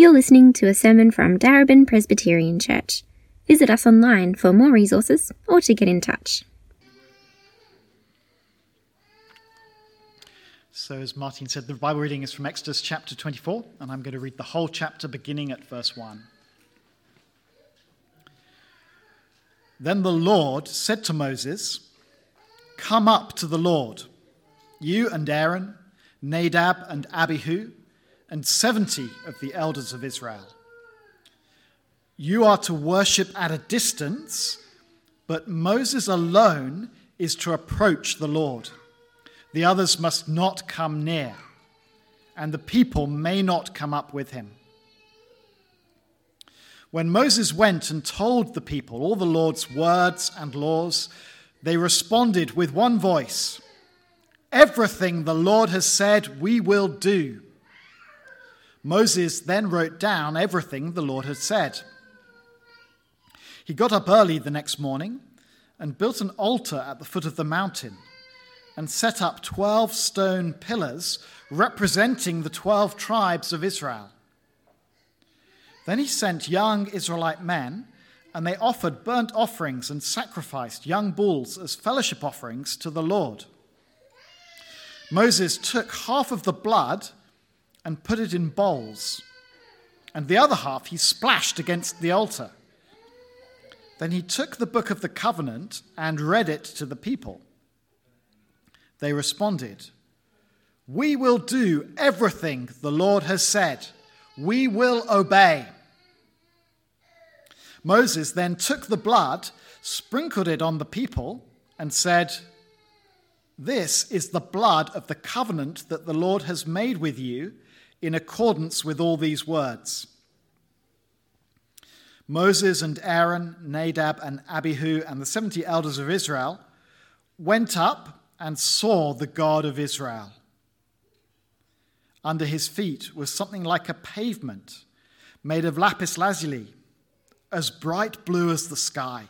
You're listening to a sermon from Darebin Presbyterian Church. Visit us online for more resources or to get in touch. So, as Martin said, the Bible reading is from Exodus chapter 24, and I'm going to read the whole chapter beginning at verse 1. Then the Lord said to Moses, Come up to the Lord, you and Aaron, Nadab and Abihu and 70 of the elders of Israel. You are to worship at a distance, but Moses alone is to approach the Lord. The others must not come near, and the people may not come up with him. When Moses went and told the people all the Lord's words and laws, they responded with one voice Everything the Lord has said, we will do. Moses then wrote down everything the Lord had said. He got up early the next morning and built an altar at the foot of the mountain and set up 12 stone pillars representing the 12 tribes of Israel. Then he sent young Israelite men, and they offered burnt offerings and sacrificed young bulls as fellowship offerings to the Lord. Moses took half of the blood and put it in bowls, and the other half he splashed against the altar. Then he took the book of the covenant and read it to the people. They responded, We will do everything the Lord has said. We will obey. Moses then took the blood, sprinkled it on the people, and said, This is the blood of the covenant that the Lord has made with you in accordance with all these words. Moses and Aaron, Nadab and Abihu, and the 70 elders of Israel went up and saw the God of Israel. Under his feet was something like a pavement made of lapis lazuli, as bright blue as the sky.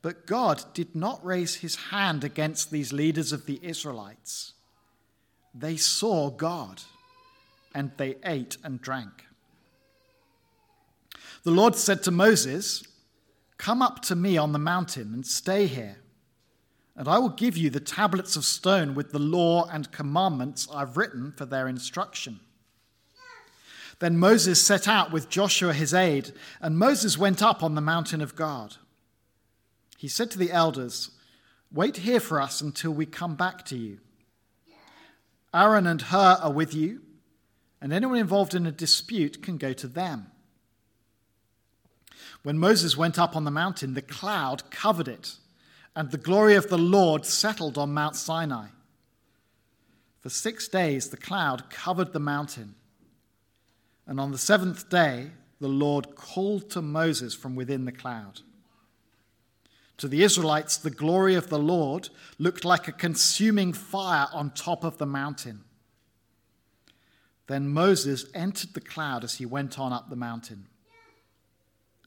But God did not raise his hand against these leaders of the Israelites they saw God and they ate and drank. The Lord said to Moses, Come up to me on the mountain and stay here, and I will give you the tablets of stone with the law and commandments I've written for their instruction. Then Moses set out with Joshua his aide, and Moses went up on the mountain of God. He said to the elders, Wait here for us until we come back to you. Aaron and Hur are with you, and anyone involved in a dispute can go to them. When Moses went up on the mountain, the cloud covered it, and the glory of the Lord settled on Mount Sinai. For six days the cloud covered the mountain, and on the seventh day the Lord called to Moses from within the cloud. To the Israelites, the glory of the Lord looked like a consuming fire on top of the mountain. Then Moses entered the cloud as he went on up the mountain.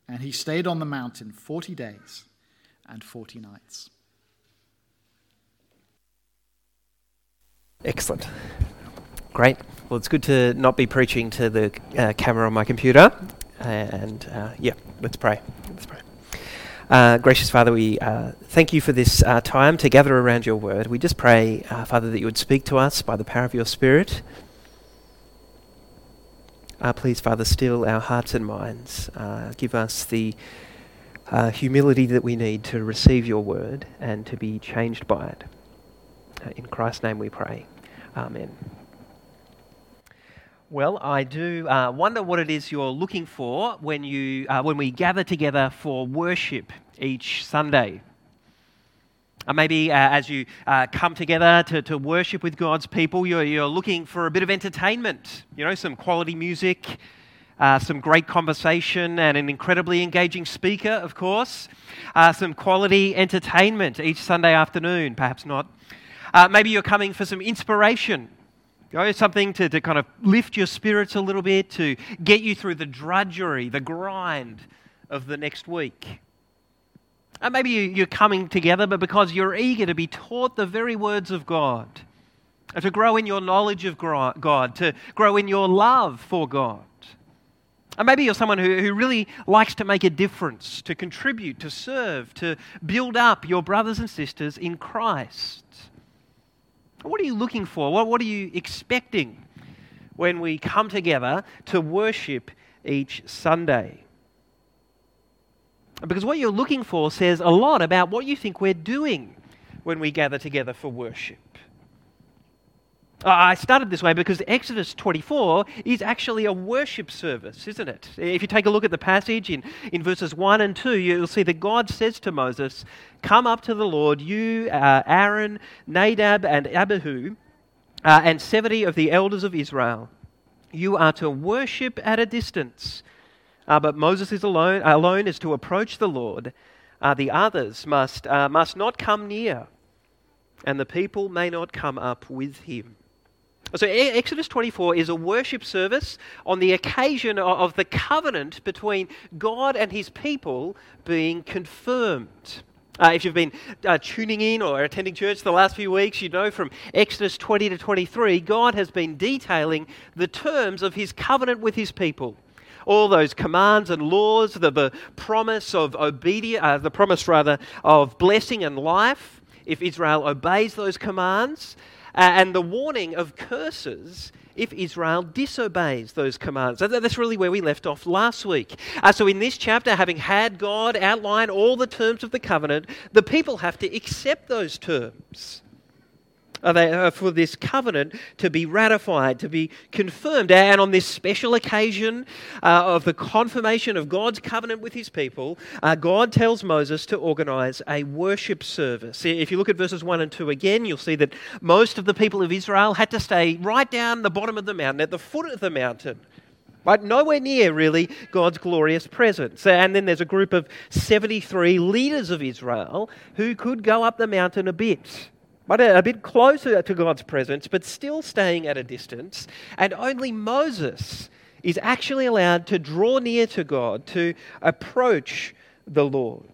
And he stayed on the mountain 40 days and 40 nights. Excellent. Great. Well, it's good to not be preaching to the uh, camera on my computer. And uh, yeah, let's pray. Let's pray. Uh, gracious Father, we uh, thank you for this uh, time to gather around your word. We just pray, uh, Father, that you would speak to us by the power of your Spirit. Uh, please, Father, still our hearts and minds. Uh, give us the humility that we need to receive your word and to be changed by it. in Christ's name we pray. Amen. Well, I do uh, wonder what it is you're looking for when, you, uh, when we gather together for worship each Sunday. Uh, maybe uh, as you uh, come together to, to worship with God's people, you're, you're looking for a bit of entertainment, you know, some quality music, uh, some great conversation, and an incredibly engaging speaker, of course. some quality entertainment each Sunday afternoon, perhaps not. maybe you're coming for some inspiration Oh, Go something to, to kind of lift your spirits a little bit, to get you through the drudgery, the grind of the next week. And maybe you're coming together, but because you're eager to be taught the very words of God. Uh, to grow in your knowledge of God, to grow in your love for God. And maybe you're someone who, who really likes to make a difference, to contribute, to serve, to build up your brothers and sisters in Christ. What are you looking for? What, what are you expecting when we come together to worship each Sunday? Because what you're looking for says a lot about what you think we're doing when we gather together for worship. I started this way because Exodus 24 is actually a worship service, isn't it? If you take a look at the passage in, in verses 1 and 2, you'll see that God says to Moses, Come up to the Lord, you, uh, Aaron, Nadab, and Abihu, uh, and 70 of the elders of Israel. You are to worship at a distance uh, but Moses is alone, alone is to approach the Lord. Uh, the others must, uh, must not come near, and the people may not come up with him. So, Exodus 24 is a worship service on the occasion of the covenant between God and his people being confirmed. Uh, if you've been uh, tuning in or attending church the last few weeks, you know from Exodus 20 to 23, God has been detailing the terms of his covenant with his people all those commands and laws, the, the promise of obedience, uh, the promise rather of blessing and life if Israel obeys those commands, and the warning of curses if Israel disobeys those commands. That's really where we left off last week. Uh, so, in this chapter, having had God outline all the terms of the covenant, the people have to accept those terms for this covenant to be ratified, to be confirmed. And on this special occasion uh, of the confirmation of God's covenant with his people, uh, God tells Moses to organize a worship service. If you look at verses 1 and 2 again, you'll see that most of the people of Israel had to stay right down the bottom of the mountain, at the foot of the mountain. Right, nowhere near really God's glorious presence. And then there's a group of 73 leaders of Israel who could go up the mountain a bit but a bit closer to God's presence, but still staying at a distance. And only Moses is actually allowed to draw near to God, to approach the Lord.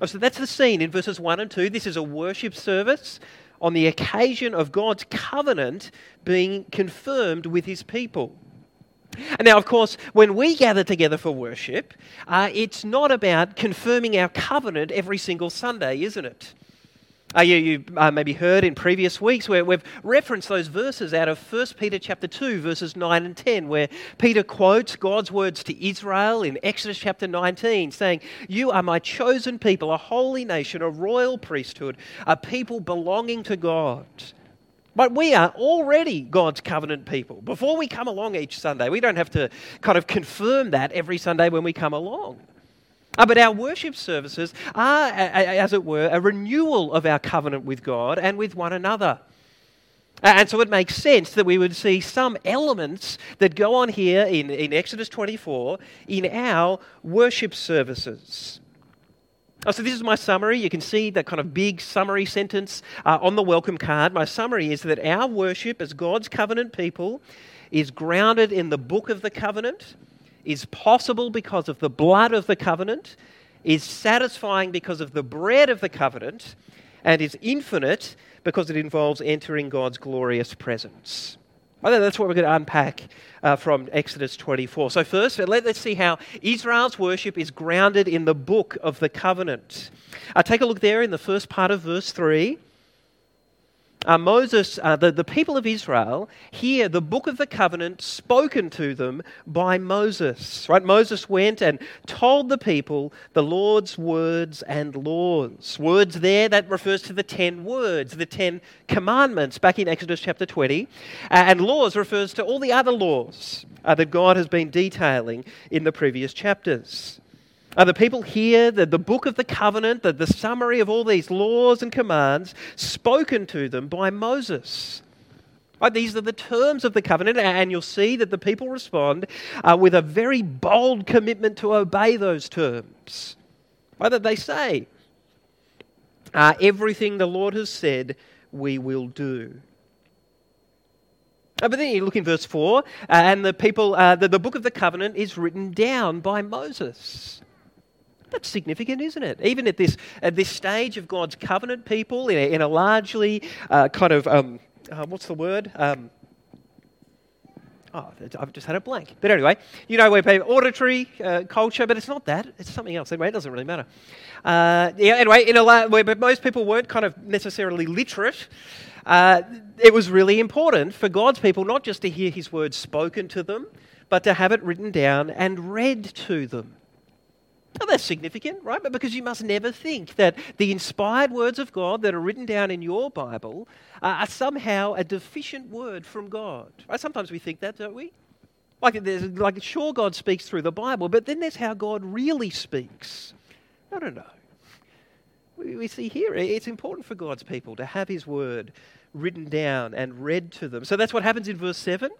Oh, so that's the scene in verses 1 and 2. This is a worship service on the occasion of God's covenant being confirmed with his people. And now, of course, when we gather together for worship, uh, it's not about confirming our covenant every single Sunday, isn't it? Uh, you you uh, maybe heard in previous weeks where we've referenced those verses out of 1 Peter chapter 2, verses 9 and 10, where Peter quotes God's words to Israel in Exodus chapter 19, saying, You are my chosen people, a holy nation, a royal priesthood, a people belonging to God. But we are already God's covenant people. Before we come along each Sunday, we don't have to kind of confirm that every Sunday when we come along. Uh, but our worship services are, as it were, a renewal of our covenant with God and with one another. And so it makes sense that we would see some elements that go on here in, in Exodus 24 in our worship services. Oh, so, this is my summary. You can see that kind of big summary sentence uh, on the welcome card. My summary is that our worship as God's covenant people is grounded in the book of the covenant is possible because of the blood of the covenant, is satisfying because of the bread of the covenant, and is infinite because it involves entering God's glorious presence. I think that's what we're going to unpack uh, from Exodus 24. So, first, let, us see how Israel's worship is grounded in the book of the covenant. Uh, take a look there in the first part of verse 3 uh, Moses, uh, the, the people of Israel, hear the book of the covenant spoken to them by Moses. Right? Moses went and told the people the Lord's words and laws. Words there that refers to the ten words, the ten commandments back in Exodus chapter 20. Uh, and laws refers to all the other laws uh, that God has been detailing in the previous chapters. Uh, the people here, the, the book of the covenant, the, the summary of all these laws and commands spoken to them by Moses. Right, these are the terms of the covenant, and you'll see that the people respond uh, with a very bold commitment to obey those terms. Right, that they say, uh, everything the Lord has said, we will do. Uh, but then you look in verse 4, uh, and the people, uh, the, the book of the covenant is written down by Moses. That's significant, isn't it? Even at this, at this stage of God's covenant people, in a, in a largely uh, kind of, um, uh, what's the word? Um, oh, I've just had a blank. But anyway, you know, we're auditory uh, culture, but it's not that. It's something else. Anyway, it doesn't really matter. Uh, yeah, anyway, in a la- where most people weren't kind of necessarily literate, uh, it was really important for God's people not just to hear his words spoken to them, but to have it written down and read to them. Now that's significant, right? But because you must never think that the inspired words of God that are written down in your Bible uh, are somehow a deficient word from God. Right? Sometimes we think that, don't we? Like, there's, like, sure, God speaks through the Bible, but then there's how God really speaks. No, no, no. We, we see here it's important for God's people to have His word written down and read to them. So that's what happens in verse 7.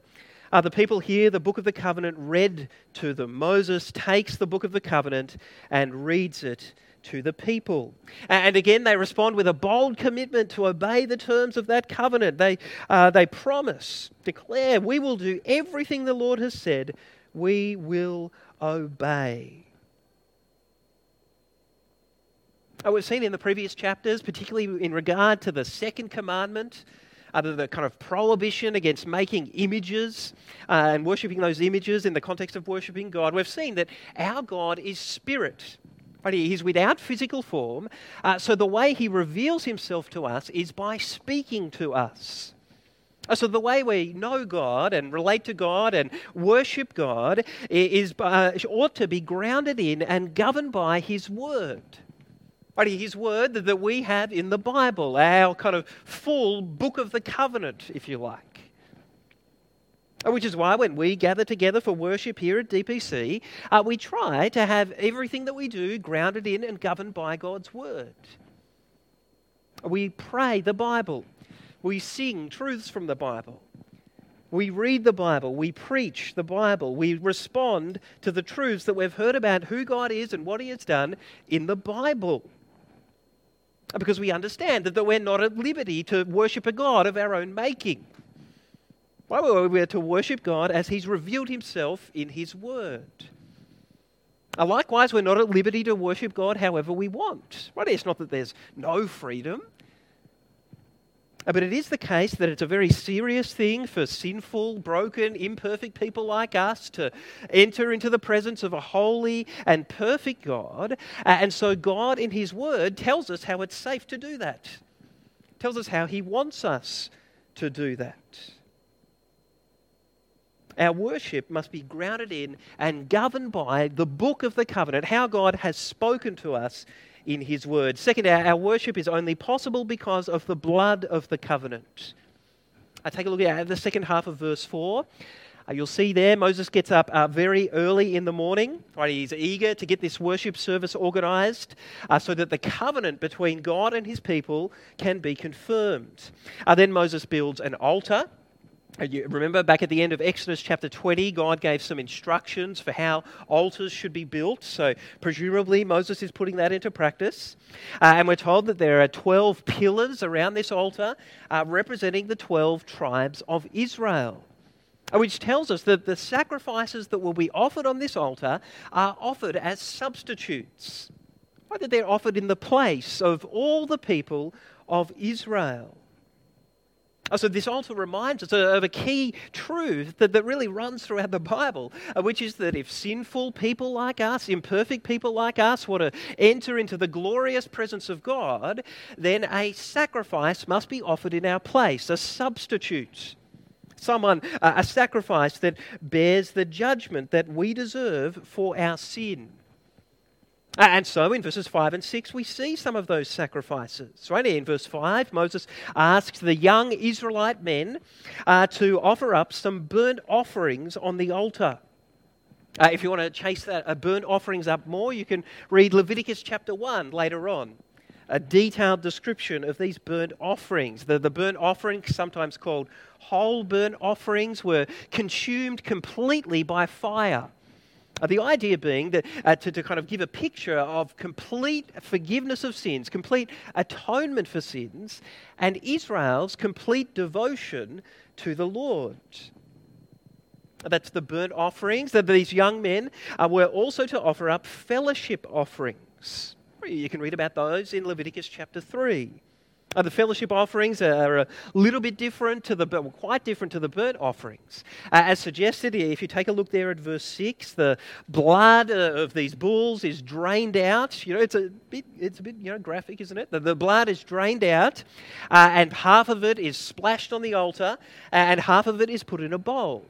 Uh, the people hear the book of the covenant read to them. Moses takes the book of the covenant and reads it to the people. And again, they respond with a bold commitment to obey the terms of that covenant. They, uh, they promise, declare, we will do everything the Lord has said, we will obey. Uh, we've seen in the previous chapters, particularly in regard to the second commandment, under the kind of prohibition against making images uh, and worshipping those images in the context of worshipping God, we've seen that our God is spirit. Right? He's without physical form. Uh, so the way he reveals himself to us is by speaking to us. Uh, so the way we know God and relate to God and worship God is uh, ought to be grounded in and governed by His Word. His word that we have in the Bible, our kind of full book of the covenant, if you like. Which is why when we gather together for worship here at DPC, uh, we try to have everything that we do grounded in and governed by God's word. We pray the Bible. We sing truths from the Bible. We read the Bible. We preach the Bible. We respond to the truths that we've heard about who God is and what He has done in the Bible because we understand that we're not at liberty to worship a God of our own making. Why we are to worship God as He's revealed Himself in His Word. Uh, likewise, we're not at liberty to worship God however we want. Right? It's not that there's no freedom. Uh, but it is the case that it's a very serious thing for sinful, broken, imperfect people like us to enter into the presence of a holy and perfect God. And so, God, in His Word, tells us how it's safe to do that, tells us how He wants us to do that. Our worship must be grounded in and governed by the book of the covenant, how God has spoken to us in His Word. Second, our, worship is only possible because of the blood of the covenant. I take a look at the second half of verse 4. Uh, you'll see there Moses gets up uh, very early in the morning. Right, he's eager to get this worship service organized uh, so that the covenant between God and his people can be confirmed. Uh, then Moses builds an altar you remember back at the end of Exodus chapter 20, God gave some instructions for how altars should be built. So, presumably, Moses is putting that into practice. Uh, and we're told that there are 12 pillars around this altar uh, representing the 12 tribes of Israel. Uh, which tells us that the sacrifices that will be offered on this altar are offered as substitutes. That they're offered in the place of all the people of Israel. Oh, so this also reminds us of a key truth that, that really runs throughout the Bible, uh, which is that if sinful people like us, imperfect people like us, want to enter into the glorious presence of God, then a sacrifice must be offered in our place, a substitute. Someone, uh, a sacrifice that bears the judgment that we deserve for our sin. And so in verses 5 and 6, we see some of those sacrifices. Right in verse 5, Moses asks the young Israelite men uh, to offer up some burnt offerings on the altar. Uh, if you want to chase that uh, burnt offerings up more, you can read Leviticus chapter 1 later on. A detailed description of these burnt offerings. The, the burnt offerings, sometimes called whole burnt offerings, were consumed completely by fire. Uh, the idea being that uh, to, to kind of give a picture of complete forgiveness of sins, complete atonement for sins, and Israel's complete devotion to the Lord. That's the burnt offerings. That these young men uh, were also to offer up fellowship offerings. You can read about those in Leviticus chapter 3. Uh, the fellowship offerings are a little bit different to the, quite different to the burnt offerings. Uh, as suggested, if you take a look there at verse 6, the blood uh, of these bulls is drained out. You know, it's a bit, it's a bit you know, graphic, isn't it? The, the blood is drained out, uh, and half of it is splashed on the altar, and half of it is put in a bowl.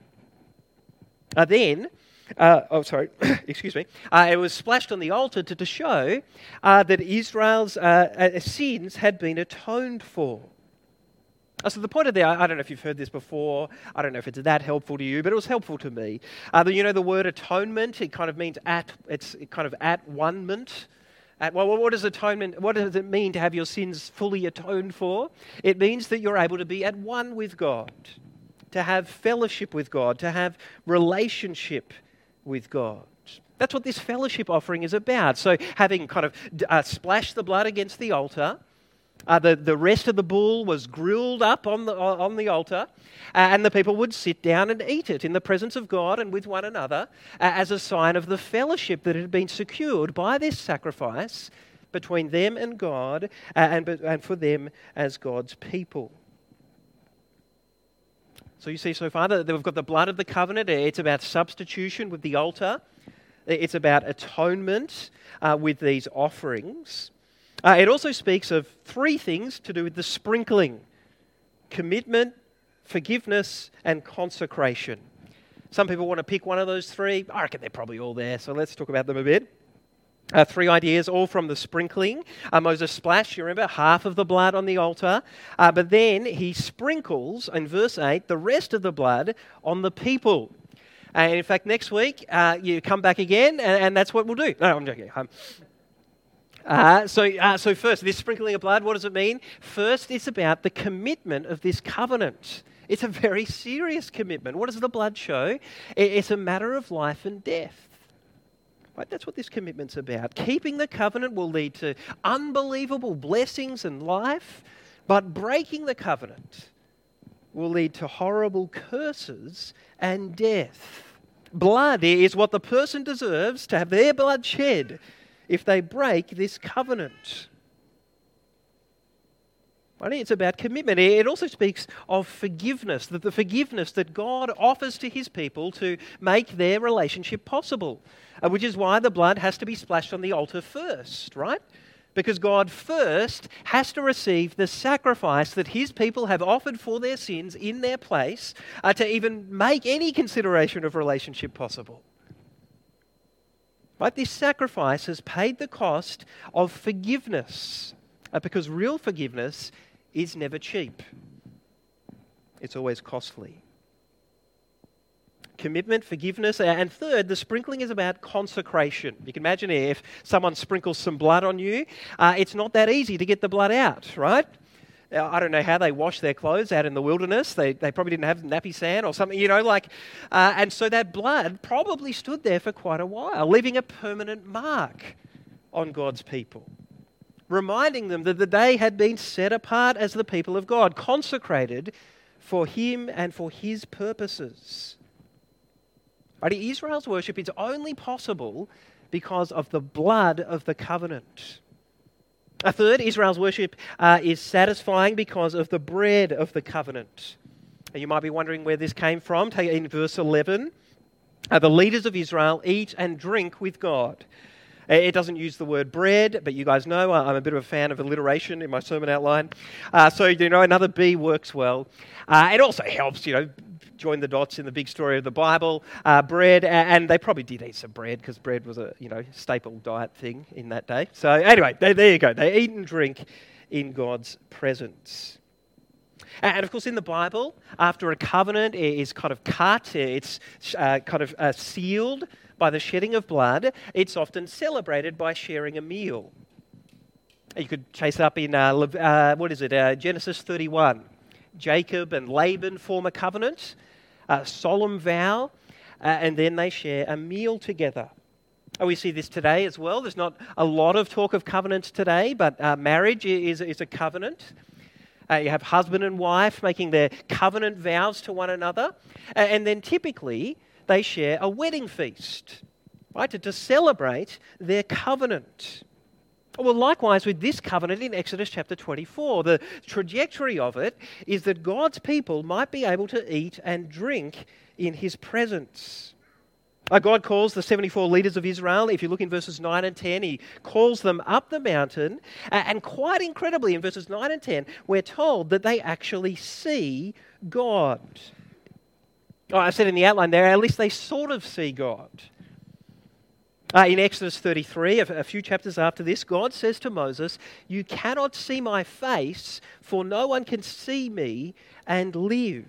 Uh, then, uh, oh, sorry, excuse me. Uh, it was splashed on the altar to, to show uh, that Israel's uh, uh, sins had been atoned for. Uh, so the point of that, I don't know if you've heard this before. I don't know if it's that helpful to you, but it was helpful to me. you know the word atonement. It kind of means at. It's kind of at one-ment. At, well, what does atonement? What does it mean to have your sins fully atoned for? It means that you're able to be at one with God, to have fellowship with God, to have relationship with God. That's what this fellowship offering is about. So, having kind of uh, splashed the blood against the altar, uh, the, the rest of the bull was grilled up on the, on the altar, uh, and the people would sit down and eat it in the presence of God and with one another uh, as a sign of the fellowship that had been secured by this sacrifice between them and God uh, and, and for them as God's people. So you see so far that we've got the blood of the covenant. It's about substitution with the altar. It's about atonement uh, with these offerings. Uh, it also speaks of three things to do with the sprinkling commitment, forgiveness, and consecration. Some people want to pick one of those three. I reckon they're probably all there, so let's talk about them a bit. Uh, three ideas, all from the sprinkling. Uh, Moses splashed, you remember, half of the blood on the altar. Uh, but then he sprinkles, in verse 8, the rest of the blood on the people. And in fact, next week, uh, you come back again, and, and, that's what we'll do. No, I'm joking. Um, uh, so, uh, so, first, this sprinkling of blood, what does it mean? First, it's about the commitment of this covenant. It's a very serious commitment. What does the blood show? It's a matter of life and death. Right? That's what this commitment's about. Keeping the covenant will lead to unbelievable blessings and life, but breaking the covenant will lead to horrible curses and death. Blood is what the person deserves to have their blood shed if they break this covenant. It's about commitment. It also speaks of forgiveness, that the forgiveness that God offers to his people to make their relationship possible, uh, which is why the blood has to be splashed on the altar first, right? Because God first has to receive the sacrifice that his people have offered for their sins in their place uh, to even make any consideration of relationship possible. Right? This sacrifice has paid the cost of forgiveness uh, because real forgiveness is never cheap, it's always costly. Commitment, forgiveness, and third, the sprinkling is about consecration. You can imagine if someone sprinkles some blood on you, uh, it's not that easy to get the blood out, right? I don't know how they wash their clothes out in the wilderness. They, they probably didn't have Napisan or something, you know, like, uh, and so that blood probably stood there for quite a while, leaving a permanent mark on God's people reminding them that they had been set apart as the people of God, consecrated for Him and for His purposes. Right? Israel's worship is only possible because of the blood of the covenant. A third, Israel's worship uh, is satisfying because of the bread of the covenant. And you might be wondering where this came from. Take in verse 11. Uh, the leaders of Israel eat and drink with God. It doesn't use the word bread, but you guys know I'm a bit of a fan of alliteration in my sermon outline. Uh, so, you know, another B works well. Uh, it also helps, you know, join the dots in the big story of the Bible. Uh, bread, and they probably did eat some bread because bread was a, you know, staple diet thing in that day. So, anyway, there, there you go. They eat and drink in God's presence. And of course, in the Bible, after a covenant is kind of cut, it's uh, kind of uh, sealed by the shedding of blood, it's often celebrated by sharing a meal. You could chase it up in, uh, uh, what is it, uh, Genesis 31. Jacob and Laban form a covenant, a solemn vow, uh, and then they share a meal together. We see this today as well. There's not a lot of talk of covenants today, but uh, marriage is, is a covenant. Uh, you have husband and wife making their covenant vows to one another. And then typically, they share a wedding feast, right, to, to celebrate their covenant. Well, likewise with this covenant in Exodus chapter 24, the trajectory of it is that God's people might be able to eat and drink in his presence. Uh, God calls the 74 leaders of Israel, if you look in verses 9 and 10, he calls them up the mountain. And quite incredibly, in verses 9 and 10, we're told that they actually see God. Oh, I said in the outline there, at least they sort of see God. Uh, in Exodus 33, a, few chapters after this, God says to Moses, You cannot see my face, for no one can see me and live.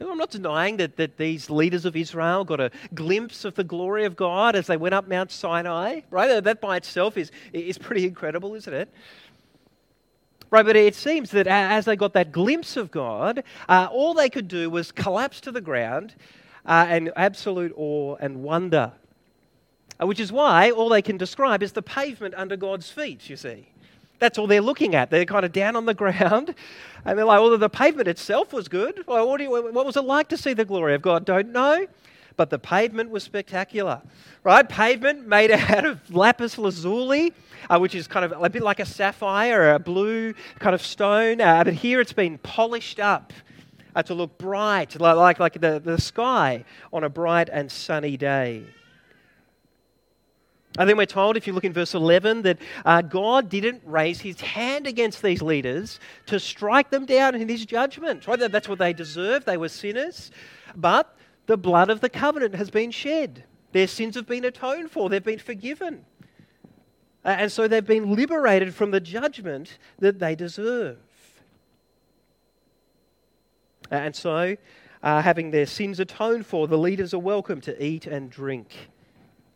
I'm not denying that, that these leaders of Israel got a glimpse of the glory of God as they went up Mount Sinai, right? That by itself is, is pretty incredible, isn't it? Right, but it seems that as they got that glimpse of God, uh, all they could do was collapse to the ground uh, in absolute awe and wonder. Uh, which is why all they can describe is the pavement under God's feet, you see. That's all they're looking at. They're kind of down on the ground. And they're like, well, the pavement itself was good. Well, what, you, what was it like to see the glory of God? Don't know. But the pavement was spectacular, right? Pavement made out of lapis lazuli, uh, which is kind of a bit like a sapphire or a blue kind of stone. Uh, but here it's been polished up uh, to look bright, like, like, like the, the sky on a bright and sunny day. And then we're told, if you look in verse 11, that uh, God didn't raise his hand against these leaders to strike them down in his judgment. Right? That's what they deserved. They were sinners. But the blood of the covenant has been shed. Their sins have been atoned for, they've been forgiven. And so they've been liberated from the judgment that they deserve. And so, uh, having their sins atoned for, the leaders are welcome to eat and drink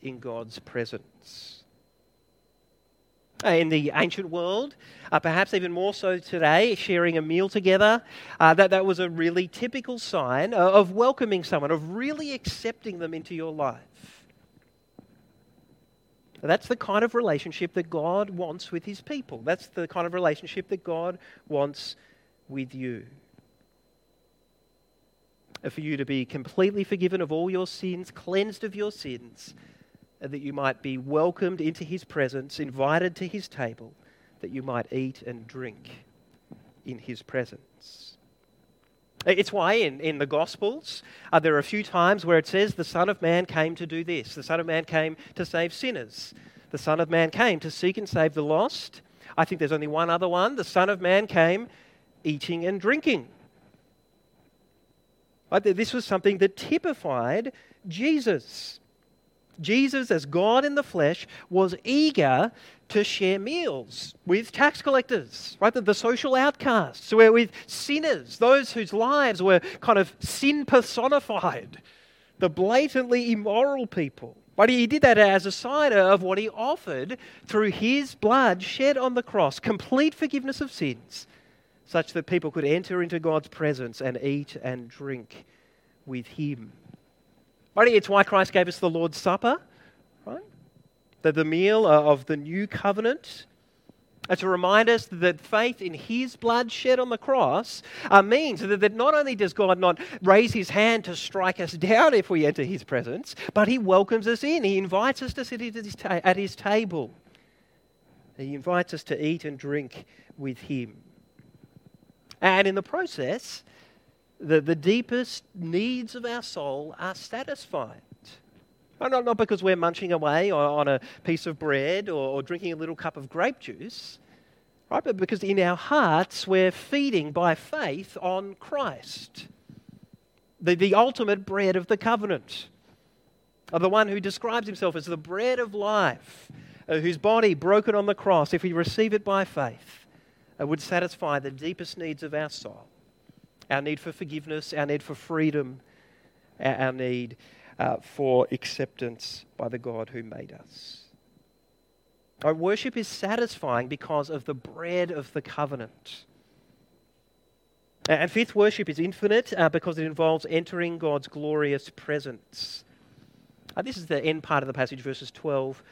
in God's presence. Uh, in the ancient world, uh, perhaps even more so today, sharing a meal together, uh, that, that was a really typical sign of welcoming someone, of really accepting them into your life. That's the kind of relationship that God wants with his people. That's the kind of relationship that God wants with you. For you to be completely forgiven of all your sins, cleansed of your sins, that you might be welcomed into his presence, invited to his table, that you might eat and drink in his presence. It's why in, in the Gospels, uh, there are a few times where it says, The Son of Man came to do this. The Son of Man came to save sinners. The Son of Man came to seek and save the lost. I think there's only one other one. The Son of Man came eating and drinking. Right? This was something that typified Jesus. Jesus, as God in the flesh, was eager to share meals with tax collectors, right? The, the social outcasts, where with sinners, those whose lives were kind of sin personified, the blatantly immoral people. But he did that as a sign of what he offered through his blood shed on the cross, complete forgiveness of sins, such that people could enter into God's presence and eat and drink with him. Right? It's why Christ gave us the Lord's Supper, right? The, the meal uh, of the new covenant. And to remind us that faith in his blood shed on the cross uh, means that, that not only does God not raise his hand to strike us down if we enter his presence, but he welcomes us in. He invites us to sit at his, ta- at his table. He invites us to eat and drink with him. And in the process, the, the deepest needs of our soul are satisfied. Not, not because we're munching away on, a piece of bread or, or drinking a little cup of grape juice, right? But because in our hearts we're feeding by faith on Christ, the, the ultimate bread of the covenant, of the one who describes himself as the bread of life, uh, whose body broken on the cross, if we receive it by faith, uh, would satisfy the deepest needs of our soul our need for forgiveness, our need for freedom, our need uh, for acceptance by the God who made us. Our worship is satisfying because of the bread of the covenant. And fifth, worship is infinite uh, because it involves entering God's glorious presence. Uh, this is the end part of the passage, verses 12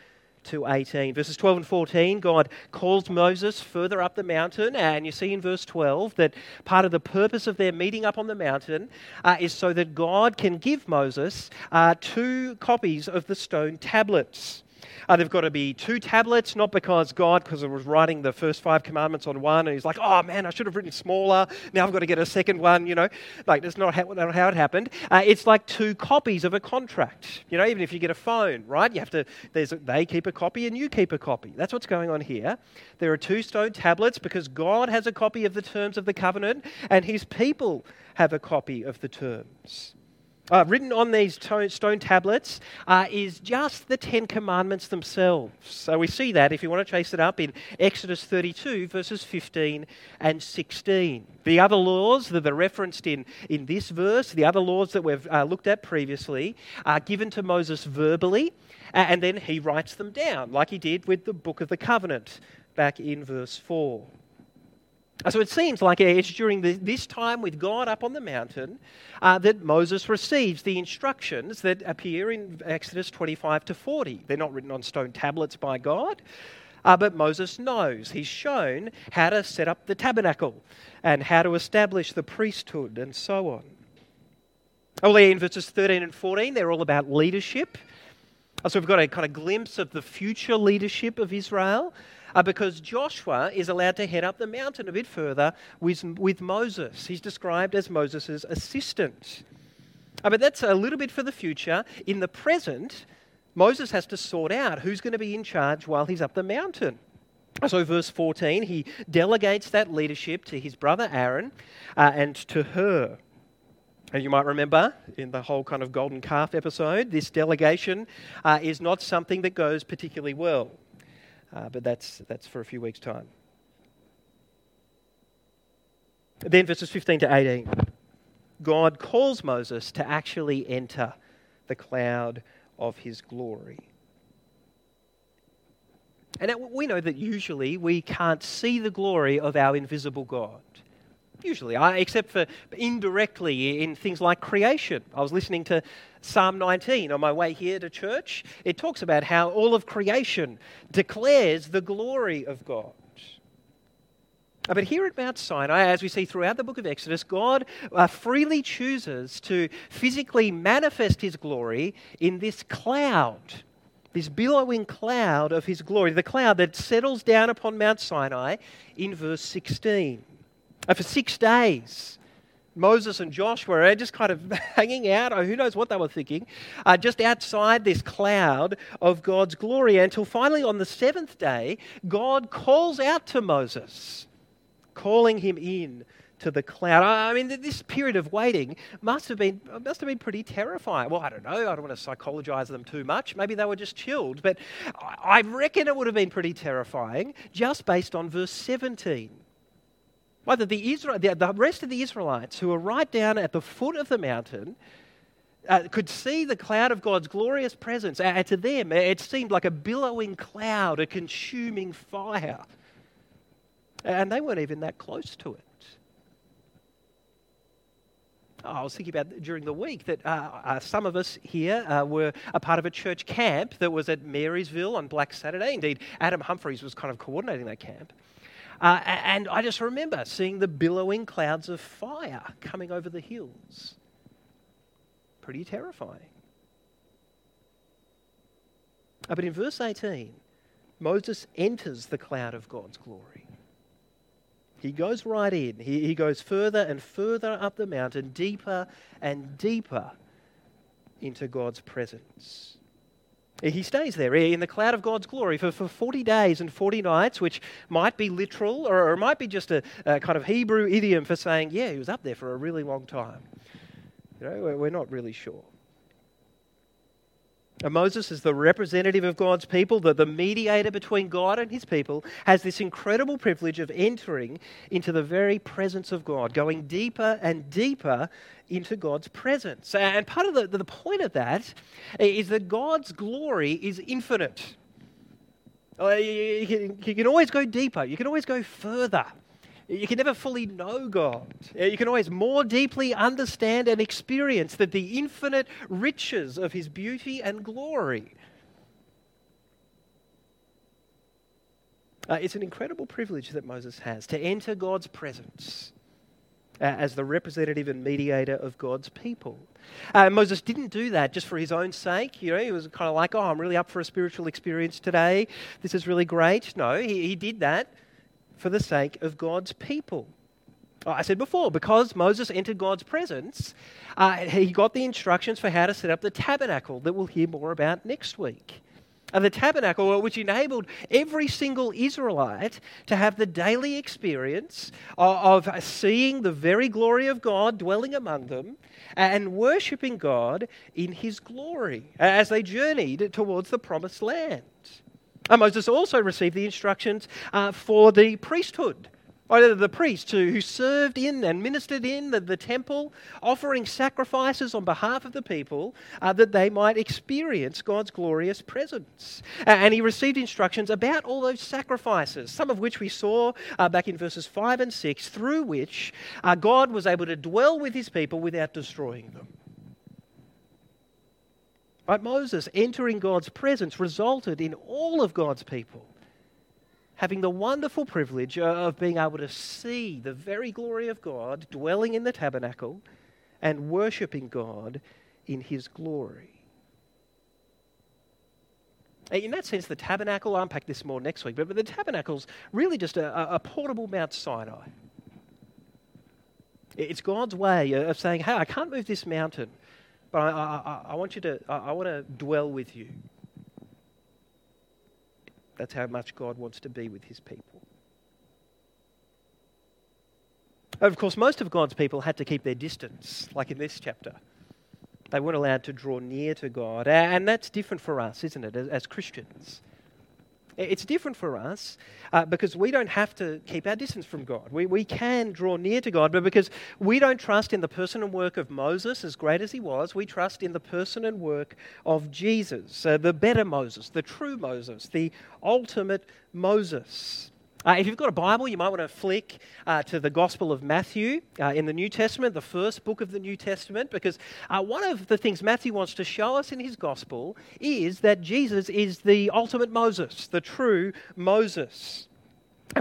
to 18. Verses 12 and 14, God calls Moses further up the mountain, and you see in verse 12 that part of the purpose of their meeting up on the mountain uh, is so that God can give Moses uh, two copies of the stone tablets. Uh, they've got to be two tablets, not because God, because I was writing the first five commandments on one, and he's like, oh man, I should have written smaller. Now I've got to get a second one, you know. Like, that's not how, not how it happened. Uh, it's like two copies of a contract. You know, even if you get a phone, right? You have to, there's they keep a copy and you keep a copy. That's what's going on here. There are two stone tablets because God has a copy of the terms of the covenant and his people have a copy of the terms. Uh, written on these stone tablets uh, is just the Ten Commandments themselves. So we see that if you want to chase it up in Exodus 32, verses 15 and 16. The other laws that are referenced in, in this verse, the other laws that we've uh, looked at previously, are given to Moses verbally, and then he writes them down, like he did with the Book of the Covenant back in verse 4. So it seems like it's during this time with God up on the mountain uh, that Moses receives the instructions that appear in Exodus 25 to 40. They're not written on stone tablets by God, uh, but Moses knows. He's shown how to set up the tabernacle and how to establish the priesthood and so on. Oh, in verses 13 and 14, they're all about leadership. So we've got a kind of glimpse of the future leadership of Israel uh, because Joshua is allowed to head up the mountain a bit further with, with Moses. He's described as Moses' assistant. Uh, but that's a little bit for the future. In the present, Moses has to sort out who's going to be in charge while he's up the mountain. So, verse 14, he delegates that leadership to his brother Aaron uh, and to Hur. And you might remember in the whole kind of golden calf episode, this delegation uh, is not something that goes particularly well. Uh, but that's, that's for a few weeks' time. Then, verses 15 to 18, God calls Moses to actually enter the cloud of his glory. And we know that usually we can't see the glory of our invisible God. Usually, except for indirectly in things like creation. I was listening to Psalm 19 on my way here to church. It talks about how all of creation declares the glory of God. Uh, but here at Mount Sinai, as we see throughout the book of Exodus, God uh, freely chooses to physically manifest his glory in this cloud, this billowing cloud of his glory, the cloud that settles down upon Mount Sinai in verse 16. Uh, for six days, Moses and Joshua are just kind of hanging out, or who knows what they were thinking, uh, just outside this cloud of God's glory until finally on the seventh day, God calls out to Moses, calling him in to the cloud. I mean, this period of waiting must have been must have been pretty terrifying. Well, I don't know. I don't want to psychologize them too much. Maybe they were just chilled, but I reckon it would have been pretty terrifying just based on verse 17. Either the, Israel, the, the rest of the Israelites who were right down at the foot of the mountain uh, could see the cloud of God's glorious presence. To them, it seemed like a billowing cloud, a consuming fire. And they weren't even that close to it. Oh, I was thinking about during the week that uh, uh, some of us here uh, were a part of a church camp that was at Marysville on Black Saturday. Indeed, Adam Humphreys was kind of coordinating that camp. Uh, and I just remember seeing the billowing clouds of fire coming over the hills. Pretty terrifying. Uh, but in verse 18, Moses enters the cloud of God's glory. He goes right in. He, he goes further and further up the mountain, deeper and deeper into God's presence. He stays there in the cloud of God's glory for, for 40 days and 40 nights, which might be literal or, or might be just a, a, kind of Hebrew idiom for saying, yeah, he was up there for a really long time. You know, we're, we're not really sure. And Moses, is the representative of God's people, the, the mediator between God and his people, has this incredible privilege of entering into the very presence of God, going deeper and deeper into God's presence. And part of the, the point of that is that God's glory is infinite. Uh, you can, you can always go deeper, you can always go further. You can never fully know God. Uh, you can always more deeply understand and experience that the infinite riches of His beauty and glory. Uh, it's an incredible privilege that Moses has to enter God's presence uh, as the representative and mediator of God's people. Uh, Moses didn't do that just for his own sake. You know, he was kind of like, oh, I'm really up for a spiritual experience today. This is really great. No, he, he did that for the sake of God's people. I said before, because Moses entered God's presence, uh, he got the instructions for how to set up the tabernacle that we'll hear more about next week of the tabernacle, which enabled every single Israelite to have the daily experience of, of seeing the very glory of God dwelling among them and worshipping God in his glory as they journeyed towards the promised land. Moses also received the instructions uh, for the priesthood the priests who, who served in and ministered in the, the temple, offering sacrifices on behalf of the people uh, that they might experience God's glorious presence. And he received instructions about all those sacrifices, some of which we saw uh, back in verses 5 and 6, through which uh, God was able to dwell with his people without destroying them. But Moses entering God's presence resulted in all of God's people having the wonderful privilege of being able to see the very glory of God dwelling in the tabernacle and worshipping God in his glory. In that sense, the tabernacle, I'll unpack this more next week, but the tabernacle's really just a, a portable Mount Sinai. It's God's way of saying, hey, I can't move this mountain, but I, I, I want you to, I, I want to dwell with you. That's how much God wants to be with his people. Of course, most of God's people had to keep their distance, like in this chapter. They weren't allowed to draw near to God. And that's different for us, isn't it, as Christians? It's different for us uh, because we don't have to keep our distance from God. We, we can draw near to God, but because we don't trust in the person and work of Moses, as great as he was, we trust in the person and work of Jesus, uh, the better Moses, the true Moses, the ultimate Moses. Uh, if you've got a Bible, you might want to flick uh, to the Gospel of Matthew uh, in the New Testament, the first book of the New Testament, because uh, one of the things Matthew wants to show us in his Gospel is that Jesus is the ultimate Moses, the true Moses.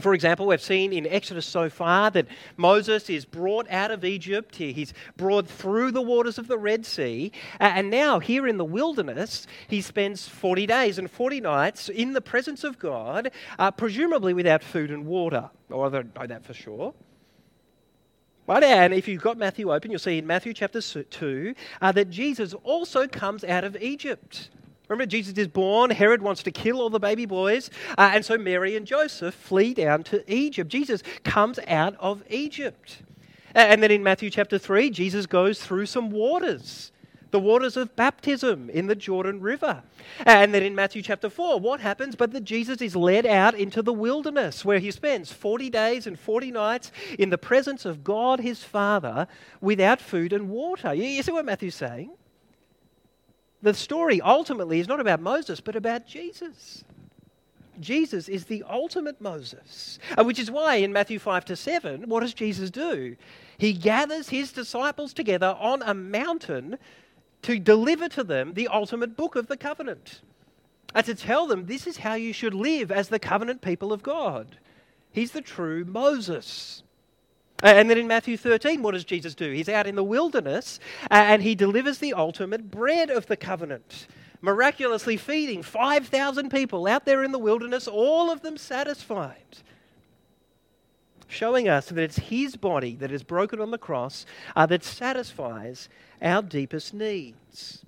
For example, we've seen in Exodus so far that Moses is brought out of Egypt. He's brought through the waters of the Red Sea. And now, here in the wilderness, he spends 40 days and 40 nights in the presence of God, uh, presumably without food and water. Or I don't know that for sure. But and if you've got Matthew open, you'll see in Matthew chapter 2 uh, that Jesus also comes out of Egypt. Remember, Jesus is born. Herod wants to kill all the baby boys. Uh, and so Mary and Joseph flee down to Egypt. Jesus comes out of Egypt. And then in Matthew chapter 3, Jesus goes through some waters the waters of baptism in the Jordan River. And then in Matthew chapter 4, what happens but that Jesus is led out into the wilderness where he spends 40 days and 40 nights in the presence of God his Father without food and water. You see what Matthew's saying? The story ultimately is not about Moses, but about Jesus. Jesus is the ultimate Moses, uh, which is why in Matthew 5 to 7, what does Jesus do? He gathers his disciples together on a mountain to deliver to them the ultimate book of the covenant and to tell them this is how you should live as the covenant people of God. He's the true Moses. And then in Matthew 13, what does Jesus do? He's out in the wilderness and he delivers the ultimate bread of the covenant, miraculously feeding 5,000 people out there in the wilderness, all of them satisfied. Showing us that it's his body that is broken on the cross uh, that satisfies our deepest needs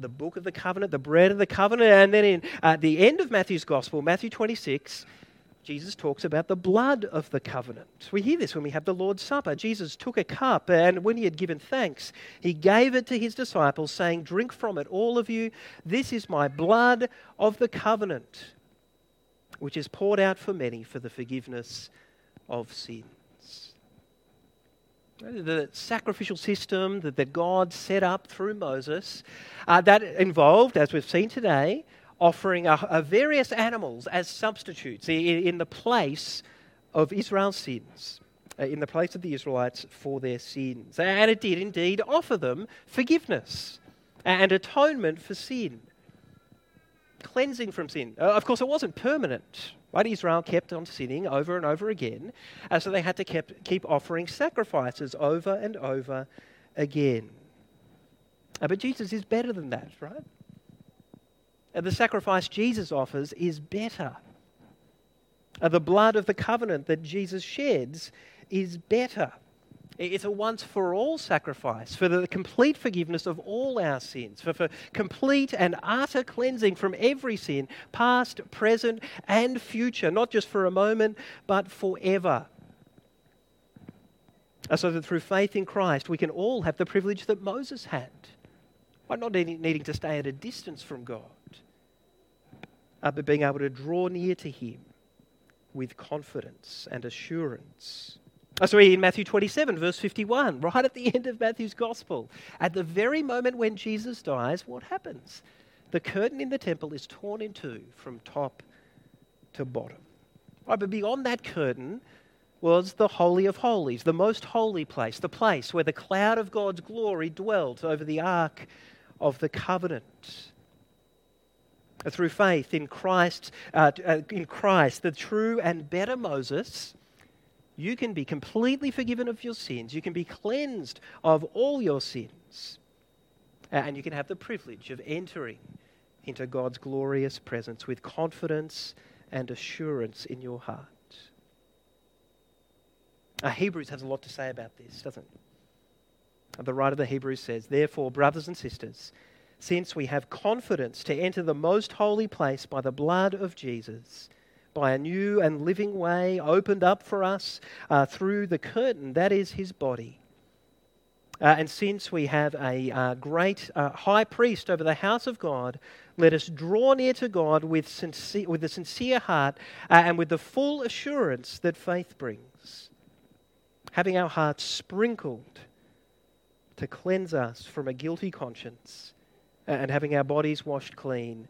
the book of the covenant, the bread of the covenant. And then in uh, the end of Matthew's gospel, Matthew 26, Jesus talks about the blood of the covenant. We hear this when we have the Lord's Supper. Jesus took a cup, and when he had given thanks, he gave it to his disciples, saying, Drink from it, all of you. This is my blood of the covenant, which is poured out for many for the forgiveness of sins. The sacrificial system that, that God set up through Moses, uh, that involved, as we've seen today, offering a, a various animals as substitutes in, in, the place of Israel's sins, uh, in the place of the Israelites for their sins. And it did indeed offer them forgiveness and atonement for sin, cleansing from sin. Uh, of course, it wasn't permanent. Right? Israel kept on sinning over and over again, uh, so they had to keep, keep offering sacrifices over and over again. But Jesus is better than that, right? The sacrifice Jesus offers is better. The blood of the covenant that Jesus sheds is better. It's a once for all sacrifice for the complete forgiveness of all our sins, for, for complete and utter cleansing from every sin, past, present, and future, not just for a moment, but forever. So that through faith in Christ, we can all have the privilege that Moses had by not needing to stay at a distance from God, uh, but being able to draw near to Him with confidence and assurance. Oh, sorry, in Matthew 27, verse 51, right at the end of Matthew's gospel, at the very moment when Jesus dies, what happens? The curtain in the temple is torn in two from top to bottom. Right, but beyond that curtain was the Holy of Holies, the most holy place, the place where the cloud of God's glory dwelt over the ark of the covenant. Through faith in Christ, uh, uh in Christ, the true and better Moses you can be completely forgiven of your sins. You can be cleansed of all your sins. And you can have the privilege of entering into God's glorious presence with confidence and assurance in your heart. Uh, Hebrews has a lot to say about this, doesn't it? The writer of the Hebrews says, Therefore, brothers and sisters, since we have confidence to enter the most holy place by the blood of Jesus, by a new and living way opened up for us uh, through the curtain that is his body. Uh, and since we have a uh, great uh, high priest over the house of God, let us draw near to God with, sincere, with a sincere heart uh, and with the full assurance that faith brings, having our hearts sprinkled to cleanse us from a guilty conscience and having our bodies washed clean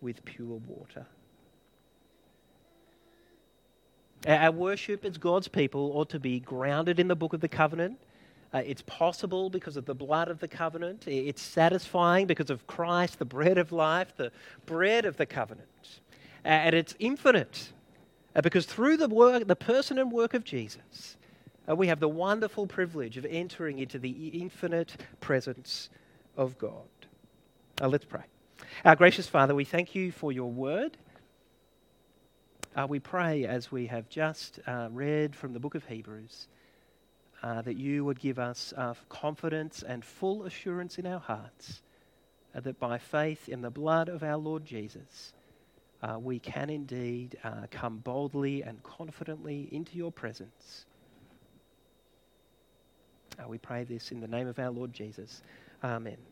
with pure water. Our worship as God's people ought to be grounded in the book of the covenant. Uh, it's possible because of the blood of the covenant. It's satisfying because of Christ, the bread of life, the bread of the covenant. Uh, and it's infinite uh, because through the work, the person and work of Jesus, uh, we have the wonderful privilege of entering into the infinite presence of God. Uh, let's pray. Our gracious Father, we thank you for your word. Uh, we pray as we have just uh, read from the book of Hebrews uh, that you would give us uh, confidence and full assurance in our hearts uh, that by faith in the blood of our Lord Jesus, we can indeed come boldly and confidently into your presence. we pray this in the name of our Lord Jesus. Amen.